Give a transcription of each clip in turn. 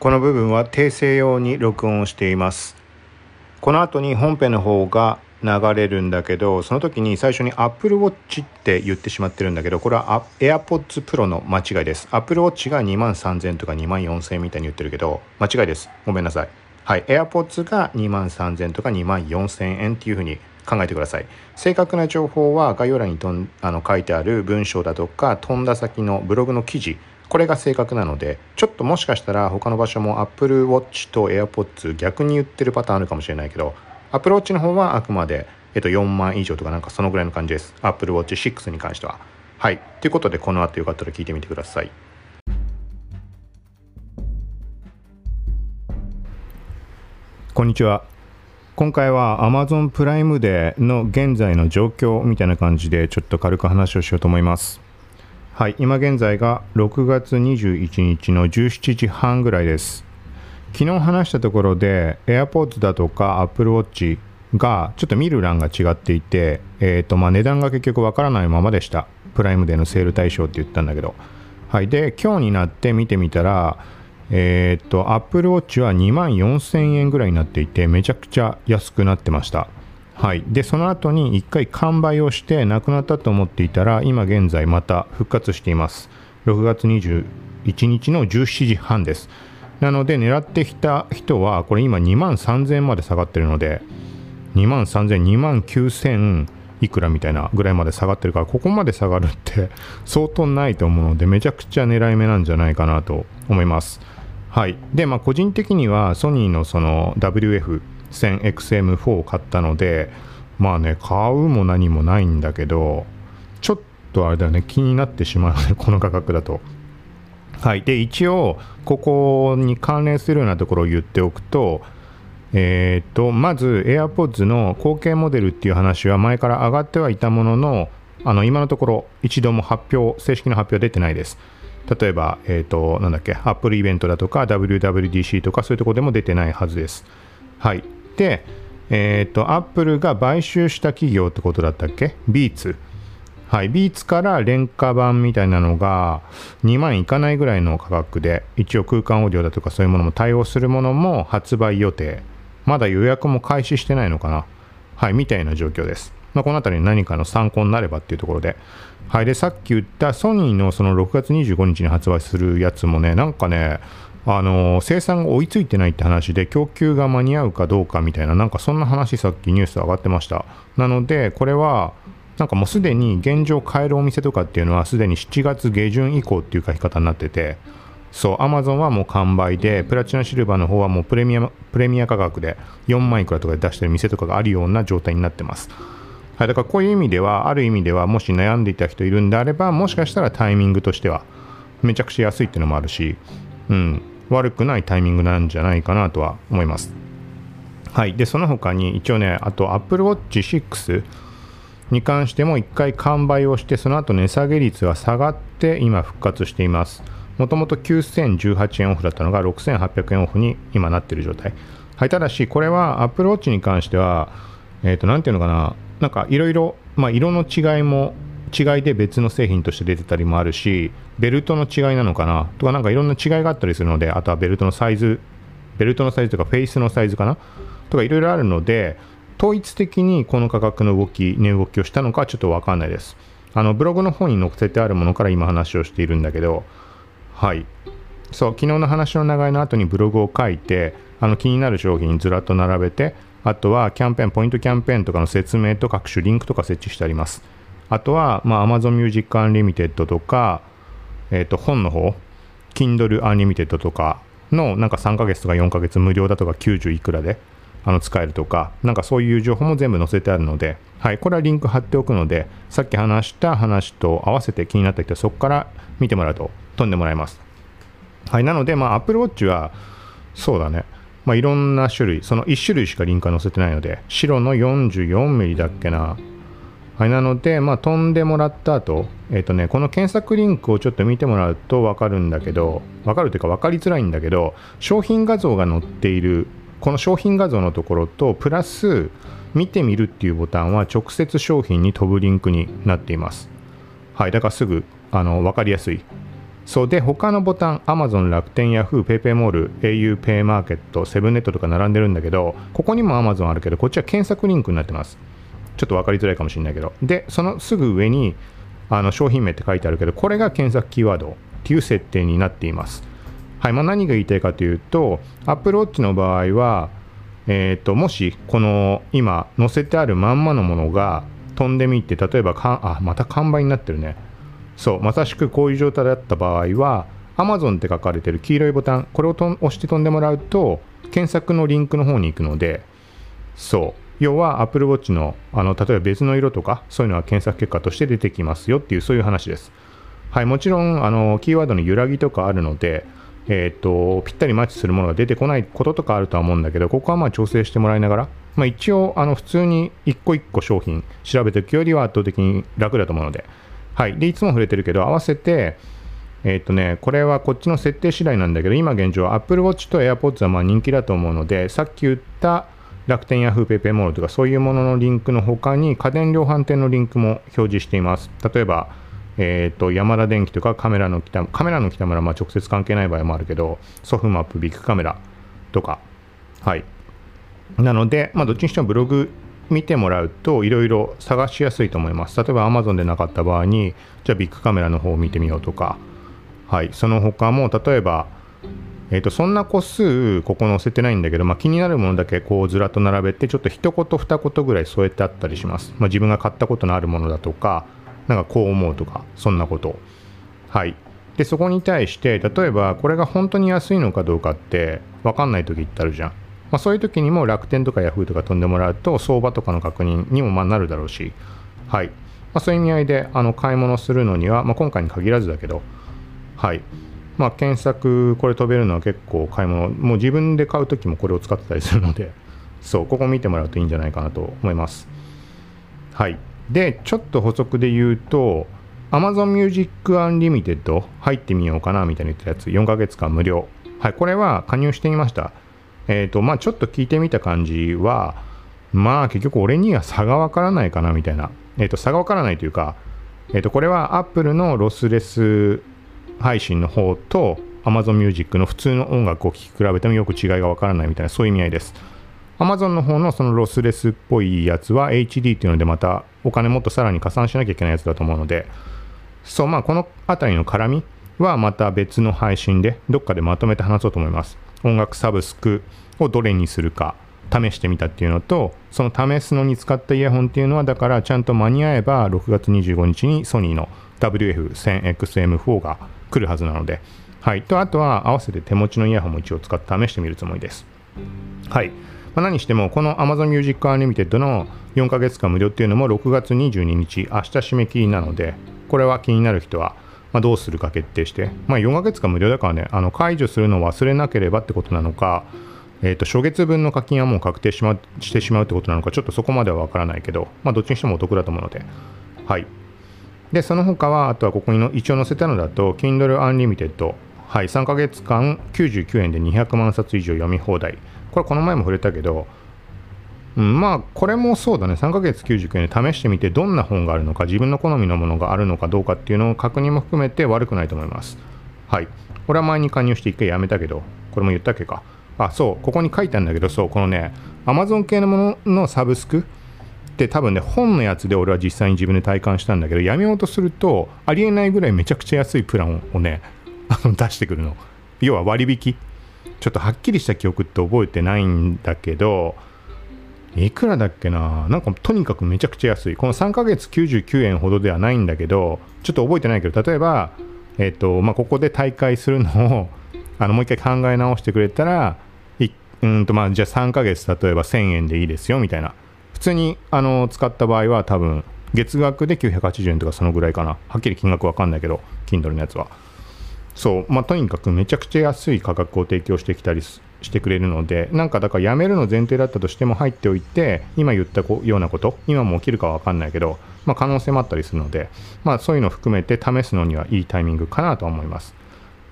この部分は訂正用に録音しています。この後に本編の方が流れるんだけどその時に最初に Apple Watch って言ってしまってるんだけどこれは AirPods Pro の間違いです。Apple Watch が2万3000とか2万4000みたいに言ってるけど間違いです。ごめんなさい。はい。AirPods が2万3000とか2万4000円っていうふうに考えてください。正確な情報は概要欄にとんあの書いてある文章だとか飛んだ先のブログの記事これが正確なのでちょっともしかしたら他の場所も Apple Watch と AirPods 逆に言ってるパターンあるかもしれないけど Apple Watch の方はあくまで、えっと、4万以上とかなんかそのぐらいの感じです。Apple Watch 6に関しては。はい。ということでこの後よかったら聞いてみてください。こんにちは。今回は Amazon プライムデーの現在の状況みたいな感じでちょっと軽く話をしようと思います。はい、今現在が6月21日の17時半ぐらいです。昨日話したところで AirPods だとか Apple Watch がちょっと見る欄が違っていて、えーとまあ、値段が結局わからないままでした。プライムデーのセール対象って言ったんだけど。はい、で、今日になって見てみたら、えっ、ー、と、Apple Watch は2万4000円ぐらいになっていて、めちゃくちゃ安くなってました。はい、でその後に1回完売をしてなくなったと思っていたら今現在また復活しています。6月21日の17時半です。なので狙ってきた人はこれ今2万3000円まで下がってるので2万3000、2万9000いくらみたいなぐらいまで下がってるからここまで下がるって 相当ないと思うのでめちゃくちゃ狙い目なんじゃないかなと思います。はい。でまあ個人的にはソニーのその WF 1000XM4 を買ったのでまあね買うも何もないんだけどちょっとあれだね気になってしまうね この価格だとはいで一応ここに関連するようなところを言っておくとえー、とまず AirPods の後継モデルっていう話は前から上がってはいたもののあの今のところ一度も発表正式な発表出てないです例えば、えーと、なんだっけ、Apple イベントだとか WWDC とかそういうとこでも出てないはずです。はい。で、えっ、ー、と、アップルが買収した企業ってことだったっけ？ビーツ。はい、ビーツから廉価版みたいなのが2万いかないぐらいの価格で、一応空間オーディオだとかそういうものも対応するものも発売予定。まだ予約も開始してないのかな？はい、みたいな状況です。まあ、この辺り何かの参考になればっていうところで。はい、で、さっき言ったソニーのその6月25日に発売するやつもね、なんかね、あの生産が追いついてないって話で供給が間に合うかどうかみたいななんかそんな話さっきニュース上がってました。なのでこれはなんかもうすでに現状買えるお店とかっていうのはすでに7月下旬以降っていう書き方になっててそうアマゾンはもう完売でプラチナシルバーの方はもうプレミアプレミア価格で4万いくらとかで出してる店とかがあるような状態になってます。はい、だからこういう意味ではある意味ではもし悩んでいた人いるんであればもしかしたらタイミングとしてはめちゃくちゃ安いっていうのもあるしうん、悪くないタイミングなんじゃないかなとは思います。はい、でその他に一応ねあと Apple Watch 6に関しても1回完売をしてその後値下げ率は下がって今復活しています。もともと9018円オフだったのが6800円オフに今なってる状態。はい。ただしこれは Apple Watch に関してはえっ、ー、と何ていうのかな。なんかいろいろま色の違いも違いで別の製品として出てたりもあるしベルトの違いなのかな？とかなんかいろんな違いがあったりするのであとはベルトのサイズベルトのサイズとかフェイスのサイズかな？とかいろいろあるので統一的にこの価格の動き値動きをしたのかちょっと分かんないです。あのブログの方に載せてあるものから今話をしているんだけどはい。そう昨日の話の流れの後にブログを書いてあの気になる商品ずらっと並べてあとはキャンペーンポイントキャンペーンとかの説明と各種リンクとか設置してあります。あとは、まあ、Amazon Music Unlimited とか、えっ、ー、と、本の方、Kindle Unlimited とかの、なんか3ヶ月とか4ヶ月無料だとか90いくらで、あの使えるとか、なんかそういう情報も全部載せてあるので、はい、これはリンク貼っておくので、さっき話した話と合わせて気になった人はそこから見てもらうと飛んでもらえます。はい、なので、まあ、Apple Watch は、そうだね、まあ、いろんな種類、その1種類しかリンクは載せてないので、白の 44mm だっけな、はい、なので、まあ、飛んでもらった後、えっ、ー、とね、この検索リンクをちょっと見てもらうと分かるんだけど、分かるというか分かりづらいんだけど、商品画像が載っている、この商品画像のところと、プラス、見てみるっていうボタンは直接商品に飛ぶリンクになっています。はい、だからすぐあの分かりやすいそうで他のボタン Amazon 楽天 Yahoo ペイペイモール au ペイマーケットセブンネットとか並んでるんだけどここにも Amazon あるけどこっちは検索リンクになってますちょっと分かりづらいかもしれないけど。でそのすぐ上にあの商品名って書いてあるけどこれが検索キーワードっていう設定になっています。はいまあ、何が言いたいかというと Apple Watch の場合は、えーと、もしこの今載せてあるまんまのものが飛んでみて例えばかあまた完売になってるね。そうまさしくこういう状態だった場合は Amazon って書かれてる黄色いボタンこれをと押して飛んでもらうと検索のリンクの方に行くのでそう。要は Apple Watch のあの例えば別の色とかそういうのは検索結果として出てきますよっていうそういう話です。はいもちろんあのキーワードの揺らぎとかあるのでえーと、ぴったりマッチするものが出てこないこととかあるとは思うんだけどここはまあ調整してもらいながら、まあ、一応あの普通に一個一個商品調べていくよりは圧倒的に楽だと思うので,、はい、でいつも触れてるけど合わせてえっ、ー、とね、これはこっちの設定次第なんだけど、今現状、Apple Watch と AirPods はま人気だと思うので、さっき言った楽天やフーペイペイモールとかそういうもののリンクの他に家電量販店のリンクも表示しています。例えば、えーと、ヤマダ電機とかカメラの北カメラの北村はまあ直接関係ない場合もあるけどソフマップビッグカメラとか。はい。なので、まあ、どっちにしてもブログ見てもらうといろいろ探しやすいと思います。例えば Amazon でなかった場合にじゃあビッグカメラの方を見てみようとか。はい。その他も例えばえーと、そんな個数ここ載せてないんだけど、まあ、気になるものだけこうずらっと並べてちょっと一言二言ぐらい添えてあったりします、まあ、自分が買ったことのあるものだとかなんかこう思うとかそんなこと。はい。でそこに対して例えばこれが本当に安いのかどうかって分かんない時ってあるじゃん、まあ、そういう時にも楽天とかヤフーとか飛んでもらうと相場とかの確認にもまなるだろうし。はい、ま、そういう意味合いであの買い物するのには、ま、今回に限らずだけど。はい。まあ、検索これ飛べるのは結構買い物もう自分で買う時もこれを使ってたりするので そうここ見てもらうといいんじゃないかなと思います。はい。でちょっと補足で言うと Amazon Music Unlimited 入ってみようかなみたいな言ったやつ4ヶ月間無料。はいこれは加入してみました。えっ、ー、とまあちょっと聞いてみた感じはまあ結局俺には差がわからないかなみたいな。えっ、ー、と差がわからないというかえっ、ー、とこれは Apple のロスレス配信の方と Amazon Music の普通の音楽を聴き比べてもよく違いがわからないみたいなそういう意味合いです。Amazon の方のそのロスレスっぽいやつは HD っていうのでまたお金もっとさらに加算しなきゃいけないやつだと思うのでそうまあこの辺りの絡みはまた別の配信でどっかでまとめて話そうと思います。音楽サブスクをどれにするか試してみたっていうのとその試すのに使ったイヤホンっていうのはだからちゃんと間に合えば6月25日にソニーの WF1000XM4 が来るはずなので。はい。とあとは合わせて手持ちのイヤホンも一応使って試してみるつもりです。はい。まあ、何してもこの Amazon Music Unlimited の4ヶ月間無料っていうのも6月22日明日締め切りなのでこれは気になる人はまどうするか決定して、まあ、4ヶ月間無料だからねあの解除するのを忘れなければってことなのか、えー、と初月分の課金はもう確定し,、ま、してしまうってことなのかちょっとそこまでは分からないけど、まあ、どっちにしてもお得だと思うので。はい。でその他はあとはここにの一応載せたのだと Kindle Unlimited はい3ヶ月間99円で200万冊以上読み放題。これこの前も触れたけど、うん、まあこれもそうだね。3ヶ月99円で試してみてどんな本があるのか自分の好みのものがあるのかどうかっていうのを確認も含めて悪くないと思います。はい。これは前に加入して一回やめたけどこれも言ったっけか。あそうここに書いてあるんだけどそうこのね Amazon 系のもののサブスクって多分ね本のやつで俺は実際に自分で体感したんだけどやめようとするとありえないぐらいめちゃくちゃ安いプランをね 出してくるの要は割引ちょっとはっきりした記憶って覚えてないんだけど、いくらだっけな？なんかとにかくめちゃくちゃ安い。この3ヶ月99円ほどではないんだけど、ちょっと覚えてないけど、例えば、えっ、ー、と、まあ、ここで大会するのを、あの、もう一回考え直してくれたら、うんと、まあ、じゃあ3ヶ月例えば1000円でいいですよ、みたいな。普通に、あの、使った場合は多分、月額で980円とかそのぐらいかな。はっきり金額わかんないけど、Kindle のやつは。そう、まあ、とにかくめちゃくちゃ安い価格を提供してきたりしてくれるので、なんかだからやめるの前提だったとしても入っておいて、今言ったようなこと、今も起きるかは分かんないけど、まあ、可能性もあったりするので、まあ、そういうのを含めて試すのにはいいタイミングかなと思います。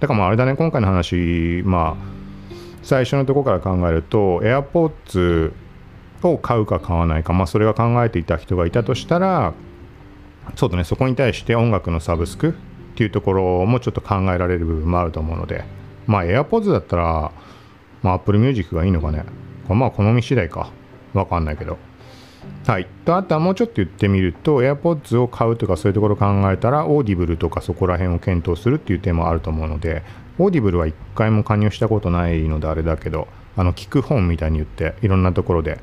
だからまああれだね、今回の話、まあ、最初のところから考えると、AirPods を買うか買わないか、まあ、それは考えていた人がいたとしたら、そうだね、そこに対して音楽のサブスクっていうところもちょっと考えられる部分もあると思うので、まあ AirPods だったら、まあ、Apple Music がいいのかね。まあ好み次第か。わかんないけど。はい。と、あとはもうちょっと言ってみると、AirPods を買うとかそういうところを考えたら、Audible とかそこら辺を検討するっていう点もあると思うので、Audible は一回も加入したことないのであれだけど、あの、聞く本みたいに言って、いろんなところで、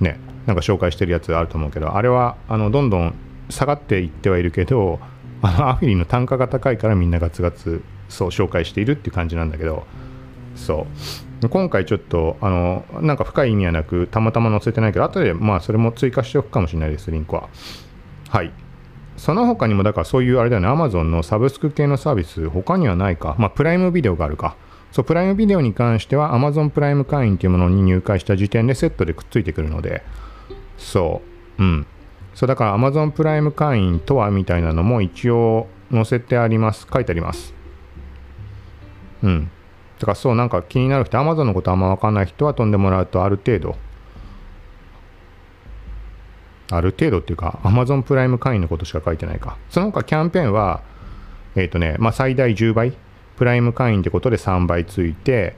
ね、なんか紹介してるやつあると思うけど、あれは、あの、どんどん下がっていってはいるけど、あの、アフィリの単価が高いからみんなガツガツ、そう、紹介しているっていう感じなんだけど、そう。今回ちょっとあのなんか深い意味はなくたまたま載せてないけど後でまあそれも追加しておくかもしれないですリンクは。はい。その他にもだからそういうあれだよね Amazon のサブスク系のサービス他にはないか。まあプライムビデオがあるか。そうプライムビデオに関しては Amazon プライム会員というものに入会した時点でセットでくっついてくるのでそううん。そうだから Amazon プライム会員とはみたいなのも一応載せてあります。書いてあります。うん。だからそうなんか気になる人、Amazon のことあんま分かんない人は飛んでもらうとある程度、ある程度っていうか Amazon プライム会員のことしか書いてないか。その他キャンペーンは、えっ、ー、とね、まあ最大10倍、プライム会員ってことで3倍ついて、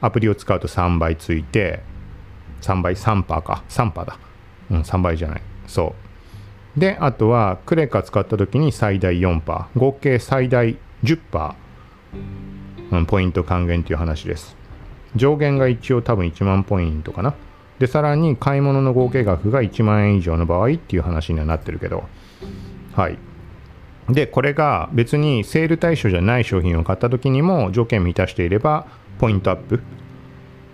アプリを使うと3倍ついて、3倍、3パーか。3パーだ。うん、3倍じゃない。そう。で、あとは、クレカ使った時に最大4パー。合計最大10パー。ポイント還元という話です。上限が一応多分1万ポイントかな。で、さらに買い物の合計額が1万円以上の場合っていう話にはなってるけど、はい。で、これが別にセール対象じゃない商品を買った時にも条件満たしていれば、ポイントアップ、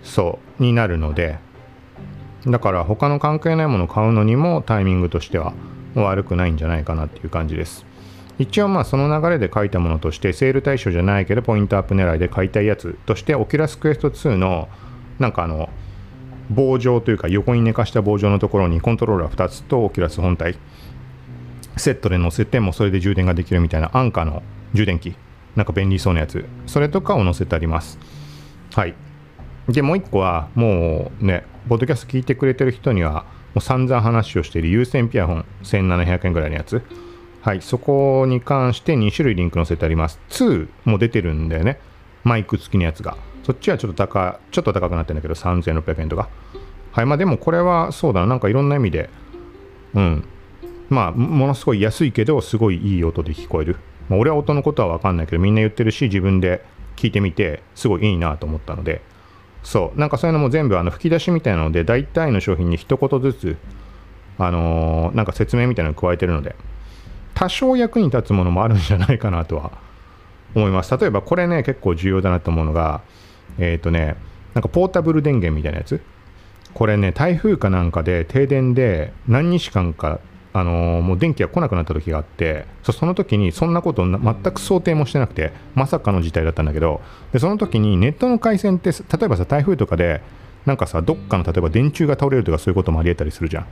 そう、になるので、だから他の関係ないものを買うのにもタイミングとしては悪くないんじゃないかなっていう感じです。一応まあその流れで書いたものとしてセール対象じゃないけどポイントアップ狙いで買いたいやつとしてオキュラスクエスト2のなんかあの棒状というか横に寝かした棒状のところにコントローラー2つとオキュラス本体セットで載せてもそれで充電ができるみたいな安価の充電器なんか便利そうなやつそれとかを載せてありますはいでもう一個はもうねポッドキャスト聞いてくれてる人にはもう散々話をしている有線ピアホン1700円ぐらいのやつはい、そこに関して2種類リンク載せてあります。2も出てるんだよね。マイク付きのやつが。そっちはちょっと高、ちょっと高くなってるんだけど、3600円とか。はい、まあでもこれはそうだな、なんかいろんな意味で、うん。まあ、ものすごい安いけど、すごいいい音で聞こえる。まあ、俺は音のことはわかんないけど、みんな言ってるし、自分で聞いてみて、すごいいいなと思ったので、そう、なんかそういうのも全部あの吹き出しみたいなので、大体の商品に一言ずつ、あのー、なんか説明みたいなのを加えてるので、多少役に立つものもあるんじゃないかなとは思います。例えばこれね、結構重要だなと思うのが、えっ、ー、とね、なんかポータブル電源みたいなやつ。これね、台風かなんかで停電で何日間か、あの、もう電気が来なくなった時があってそ、その時にそんなこと全く想定もしてなくて、まさかの事態だったんだけど、でその時にネットの回線って、例えばさ、台風とかで、なんかさ、どっかの例えば電柱が倒れるとかそういうこともありえたりするじゃん。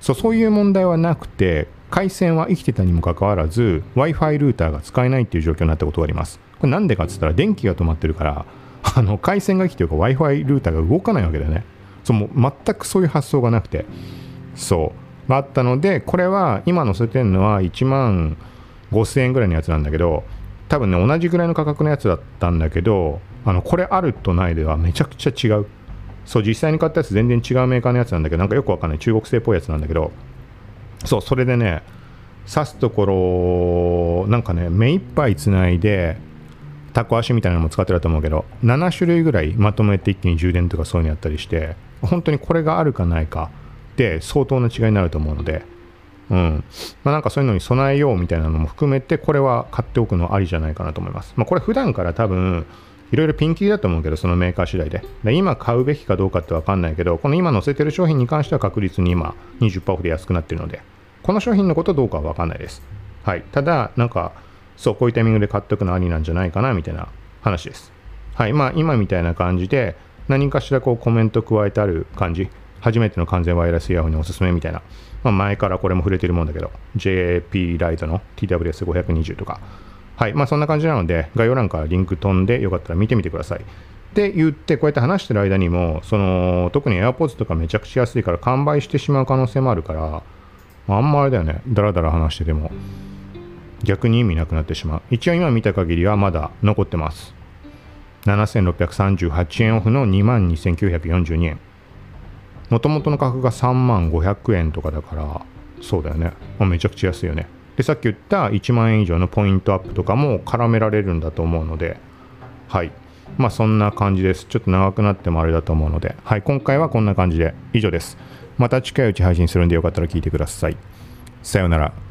そうそういう問題はなくて、回線は生きてたにもかかわらず Wi-Fi ルーターが使えないっていう状況になったことがあります。これなんでかっつったら電気が止まってるから あの回線が生きてるか Wi-Fi ルーターが動かないわけだよね。そうも全くそういう発想がなくて。そう。があったのでこれは今載せてるのは1万5000円ぐらいのやつなんだけど多分ね同じぐらいの価格のやつだったんだけどあのこれあるとないではめちゃくちゃ違う。そう実際に買ったやつ全然違うメーカーのやつなんだけどなんかよくわかんない。中国製っぽいやつなんだけど。そうそれでね刺すところなんかね目いっぱいつないでタコ足みたいなのも使ってると思うけど7種類ぐらいまとめて一気に充電とかそういうのやったりして本当にこれがあるかないかで相当な違いになると思うのでうんまあ、なんかそういうのに備えようみたいなのも含めてこれは買っておくのありじゃないかなと思います、まあ、これ普段から多分いろいろピンキリだと思うけどそのメーカー次第でで今買うべきかどうかって分かんないけどこの今載せてる商品に関しては確実に今20%オフで安くなってるのでこの商品のことどうかは分かんないです。はい。ただ、なんか、そう、こういうタイミングで買っておくのありなんじゃないかな、みたいな話です。はい。まあ、今みたいな感じで、何かしらこうコメント加えてある感じ。初めての完全ワイヤレスイヤホンにおすすめみたいな。まあ、前からこれも触れてるもんだけど、JP ライトの TWS520 とか。はい。まあ、そんな感じなので、概要欄からリンク飛んで、よかったら見てみてください。って言って、こうやって話してる間にも、その、特に AirPods とかめちゃくちゃ安いから完売してしまう可能性もあるから、あんまあれだよね、だらだら話してても。逆に意味なくなってしまう一応今見た限りはまだ残ってます7638円オフの22,942円もともとの価格が3万500円とかだからそうだよね、ま、めちゃくちゃ安いよね。でさっき言った1万円以上のポイントアップとかも絡められるんだと思うのではい。まあそんな感じです。ちょっと長くなってもあれだと思うのではい。今回はこんな感じで以上です。また近いうち配信するんでよかったら聞いてください。さようなら。